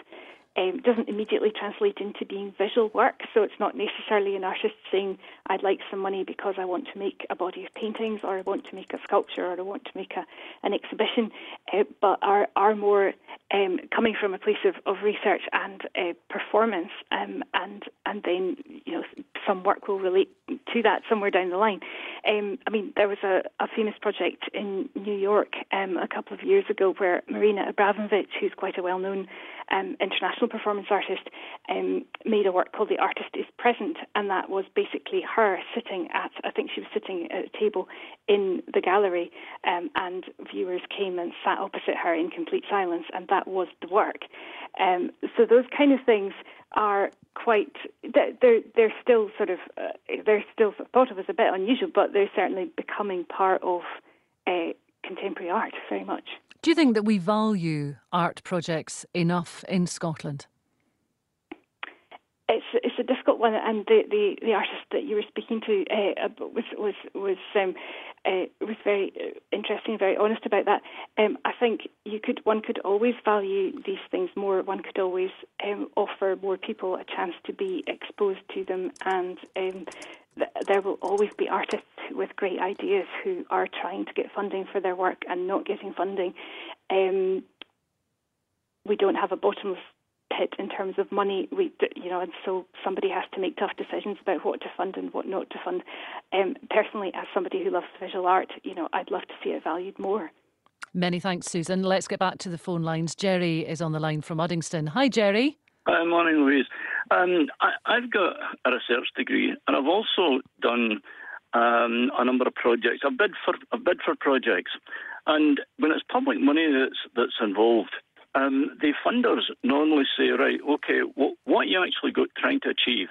um, doesn't immediately translate into being visual work. So it's not necessarily an artist saying, "I'd like some money because I want to make a body of paintings, or I want to make a sculpture, or I want to make a, an exhibition," uh, but are are more um, coming from a place of, of research and uh, performance, um, and and then you know some work will relate to that somewhere down the line. Um, I mean, there was a, a famous project in New York um, a couple of years ago where Marina Abramovich, who's quite a well-known um, international performance artist, um, made a work called The Artist is Present, and that was basically her sitting at, I think she was sitting at a table in the gallery, um, and viewers came and sat opposite her in complete silence, and that was the work. Um, so those kind of things are quite they're they're still sort of uh, they're still thought of as a bit unusual, but they're certainly becoming part of uh, contemporary art very much. Do you think that we value art projects enough in Scotland? It's it's a difficult one, and the, the, the artist that you were speaking to uh, was was was um, uh, was very uh, interesting, very honest about that. Um, I think you could one could always value these things more. One could always um, offer more people a chance to be exposed to them, and um, th- there will always be artists with great ideas who are trying to get funding for their work and not getting funding. Um, we don't have a bottomless pit in terms of money. We, you know, and so somebody has to make tough decisions about what to fund and what not to fund. Um, personally, as somebody who loves visual art, you know, I'd love to see it valued more. Many thanks, Susan. Let's get back to the phone lines. Jerry is on the line from Uddingston. Hi, Jerry. Hi, morning, Louise. Um, I, have got a research degree, and I've also done um, a number of projects. I've bid for I've bid for projects, and when it's public money that's that's involved, um, the funders normally say, right, okay, what, what you actually got, trying to achieve?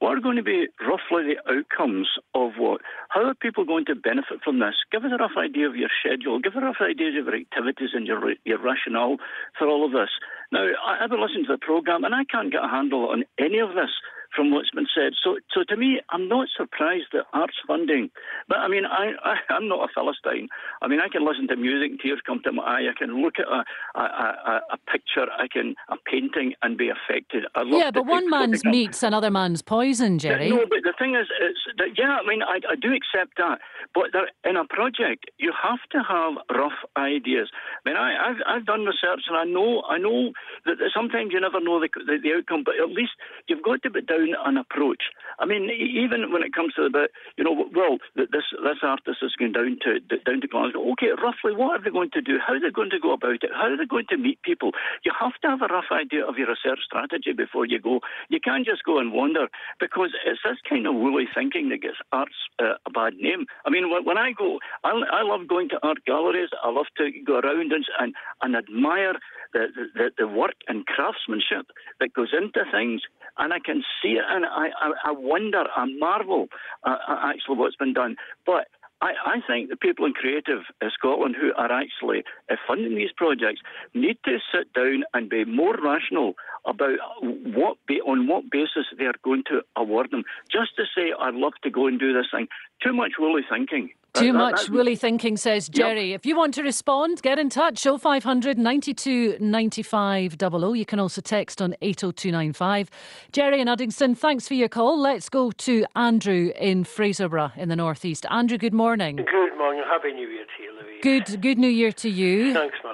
What are going to be roughly the outcomes of what? How are people going to benefit from this? Give us a rough idea of your schedule. Give us a rough idea of your activities and your your rationale for all of this. Now, I, have been listening to the programme and I can't get a handle on any of this from what's been said. So, so to me, I'm not surprised that arts funding. But I mean, I, I am not a philistine. I mean, I can listen to music, tears come to my eye. I can look at a a, a, a picture, I can a painting, and be affected. yeah, but one man's meat's another man's poison, Jerry. No, but the thing is, it's that, yeah, I mean, I, I do accept that. But there, in a project, you have to have rough ideas. I mean, I, have I've done research, and I know I know that sometimes you never know the, the, the outcome, but at least you've got to be down an approach. I mean, even when it comes to the bit, you know, well, this this artist is going down to down to Glasgow. Okay, roughly, what are they going to do? How are they going to go about it? How are they going to meet people? You have to have a rough idea of your research strategy before you go. You can't just go and wander because it's this kind of woolly thinking that gets arts uh, a bad name. I mean, when I go, I, I love going to art galleries. I love to go around and and, and admire the, the, the work and craftsmanship that goes into things and I can see and I, I, I wonder, I marvel uh, actually what's been done. But I, I, think the people in creative uh, Scotland who are actually uh, funding these projects need to sit down and be more rational about what on what basis they are going to award them. Just to say, I'd love to go and do this thing. Too much woolly thinking. Too that, much woolly thinking, says Jerry. Yep. If you want to respond, get in touch. 0500 92 95 00. You can also text on 80295. Jerry and Uddingston, thanks for your call. Let's go to Andrew in Fraserburgh in the northeast. Andrew, good morning. Good morning. Happy New Year to you, Louise. Good, good New Year to you. Thanks, my love. It,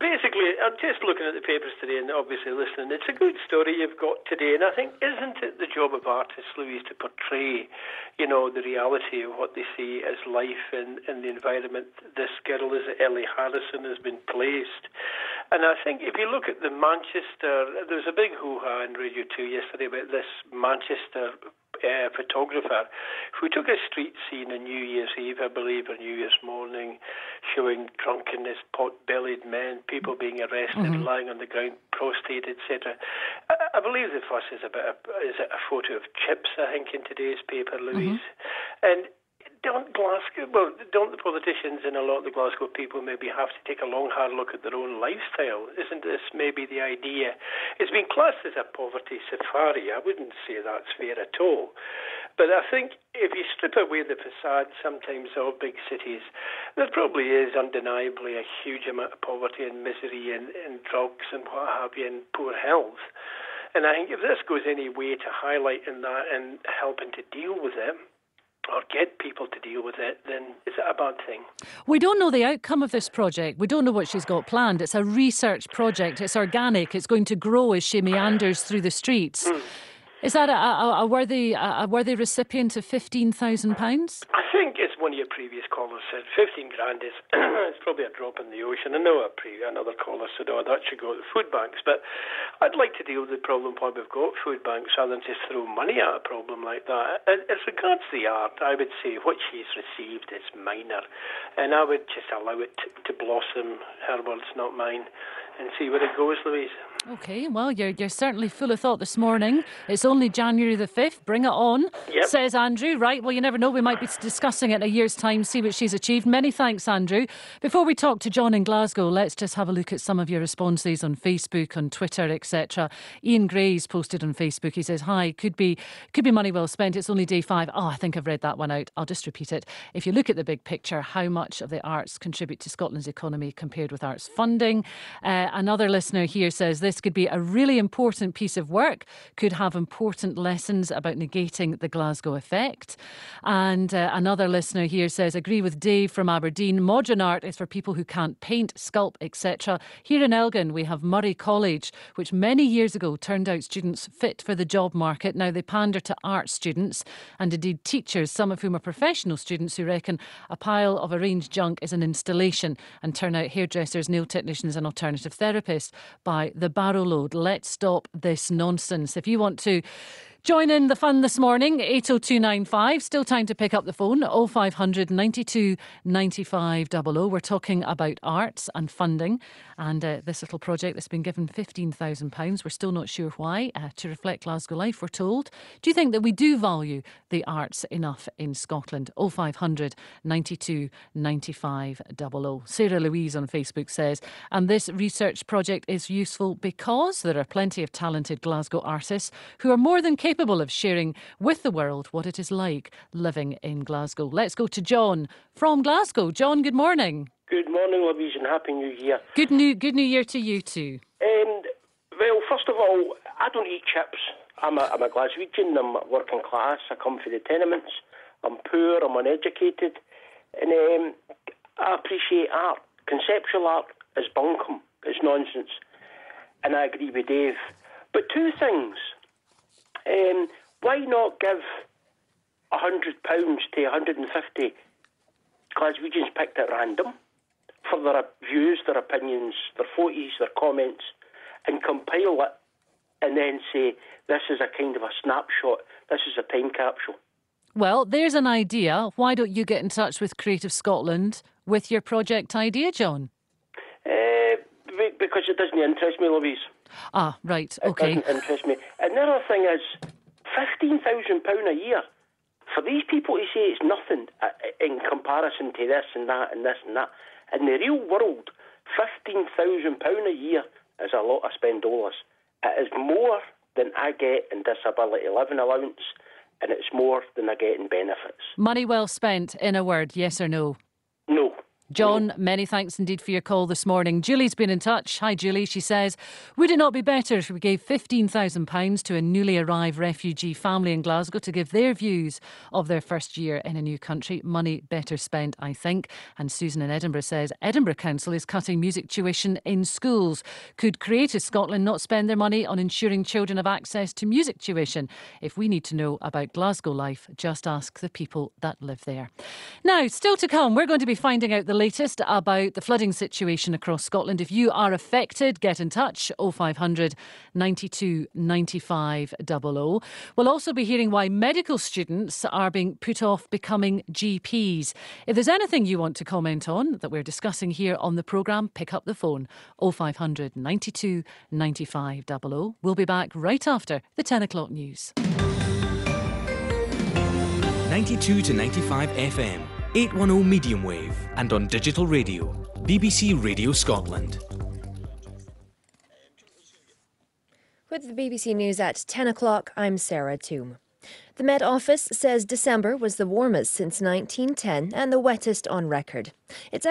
basically, I'm just looking at the papers today and obviously listening. It's a good story you've got today, and I think isn't it the job of artists, Louise, to portray, you know, the reality of what they see as life in, in the environment. This girl is Ellie Harrison has been placed, and I think if you look at the Manchester, there was a big hoo-ha in Radio Two yesterday about this Manchester uh, photographer who took a street scene on New Year's Eve, I believe, or New Year's morning, showing drunkenness, pot-bellied men, people being arrested, mm-hmm. lying on the ground, prostrate, etc. I, I, believe the fuss is about a, is a photo of chips, I think, in today's paper, Louise, mm-hmm. and don't Glasgow, well, don't the politicians and a lot of the Glasgow people maybe have to take a long, hard look at their own lifestyle? Isn't this maybe the idea? It's been classed as a poverty safari. I wouldn't say that's fair at all. But I think if you strip away the facade sometimes of big cities, there probably is undeniably a huge amount of poverty and misery and, and drugs and what have you and poor health. And I think if this goes any way to highlighting that and helping to deal with it, or get people to deal with it, then is it a bad thing? We don't know the outcome of this project. We don't know what she's got planned. It's a research project. It's organic. It's going to grow as she meanders through the streets. Mm. Is that a, a, a worthy a, worthy recipient of fifteen thousand pounds? I think, as one of your previous callers said, fifteen grand is it's probably a drop in the ocean. I know a pre- another caller said, "Oh, that should go to food banks," but I'd like to deal with the problem why we've got food banks rather than just throw money at a problem like that. As regards the art, I would say what she's received is minor, and I would just allow it to blossom. Her words, not mine and see where it goes, Louise. Okay, well, you're, you're certainly full of thought this morning. It's only January the 5th. Bring it on, yep. says Andrew. Right, well, you never know. We might be discussing it in a year's time, see what she's achieved. Many thanks, Andrew. Before we talk to John in Glasgow, let's just have a look at some of your responses on Facebook, on Twitter, etc. Ian Gray's posted on Facebook. He says, Hi, could be, could be money well spent. It's only day five. Oh, I think I've read that one out. I'll just repeat it. If you look at the big picture, how much of the arts contribute to Scotland's economy compared with arts funding? Uh, uh, another listener here says this could be a really important piece of work, could have important lessons about negating the Glasgow effect. And uh, another listener here says, agree with Dave from Aberdeen. Modern art is for people who can't paint, sculpt, etc. Here in Elgin, we have Moray College, which many years ago turned out students fit for the job market. Now they pander to art students and indeed teachers, some of whom are professional students who reckon a pile of arranged junk is an installation and turn out hairdressers, nail technicians, and alternative therapists by the barrow load. Let's stop this nonsense. If you want to Join in the fun this morning, 80295. Still time to pick up the phone, 0500 92 95 00. We're talking about arts and funding and uh, this little project that's been given £15,000. We're still not sure why, uh, to reflect Glasgow life, we're told. Do you think that we do value the arts enough in Scotland? 0500 92 95 00. Sarah Louise on Facebook says, and this research project is useful because there are plenty of talented Glasgow artists who are more than capable capable of sharing with the world what it is like living in Glasgow. Let's go to John from Glasgow. John, good morning. Good morning, Louise, and Happy New Year. Good new, good New Year to you too. Um, well, first of all, I don't eat chips. I'm a, I'm a Glaswegian, I'm working class, I come from the tenements, I'm poor, I'm uneducated, and um, I appreciate art. Conceptual art is bunkum, it's nonsense, and I agree with Dave. But two things. Um, why not give a hundred pounds to 150 Glaswegians picked at random for their views, their opinions, their photos, their comments, and compile it, and then say this is a kind of a snapshot. This is a time capsule. Well, there's an idea. Why don't you get in touch with Creative Scotland with your project idea, John? Uh, because it doesn't interest me, Louise. Ah, right, okay. It doesn't interest me. And the other thing is, £15,000 a year. For these people to say it's nothing uh, in comparison to this and that and this and that. In the real world, £15,000 a year is a lot of spendolas. It is more than I get in disability living allowance, and it's more than I get in benefits. Money well spent, in a word, yes or no? No. John, many thanks indeed for your call this morning. Julie's been in touch. Hi, Julie. She says, Would it not be better if we gave £15,000 to a newly arrived refugee family in Glasgow to give their views of their first year in a new country? Money better spent, I think. And Susan in Edinburgh says, Edinburgh Council is cutting music tuition in schools. Could Creative Scotland not spend their money on ensuring children have access to music tuition? If we need to know about Glasgow life, just ask the people that live there. Now, still to come, we're going to be finding out the latest about the flooding situation across Scotland. If you are affected, get in touch 0500 92 95 00. We'll also be hearing why medical students are being put off becoming GPs. If there's anything you want to comment on that we're discussing here on the programme, pick up the phone 0500 92 95 00. We'll be back right after the 10 o'clock news. 92 to 95 FM. 810 medium wave and on digital radio. BBC Radio Scotland. With the BBC News at 10 o'clock, I'm Sarah Toom. The Met Office says December was the warmest since 1910 and the wettest on record. It's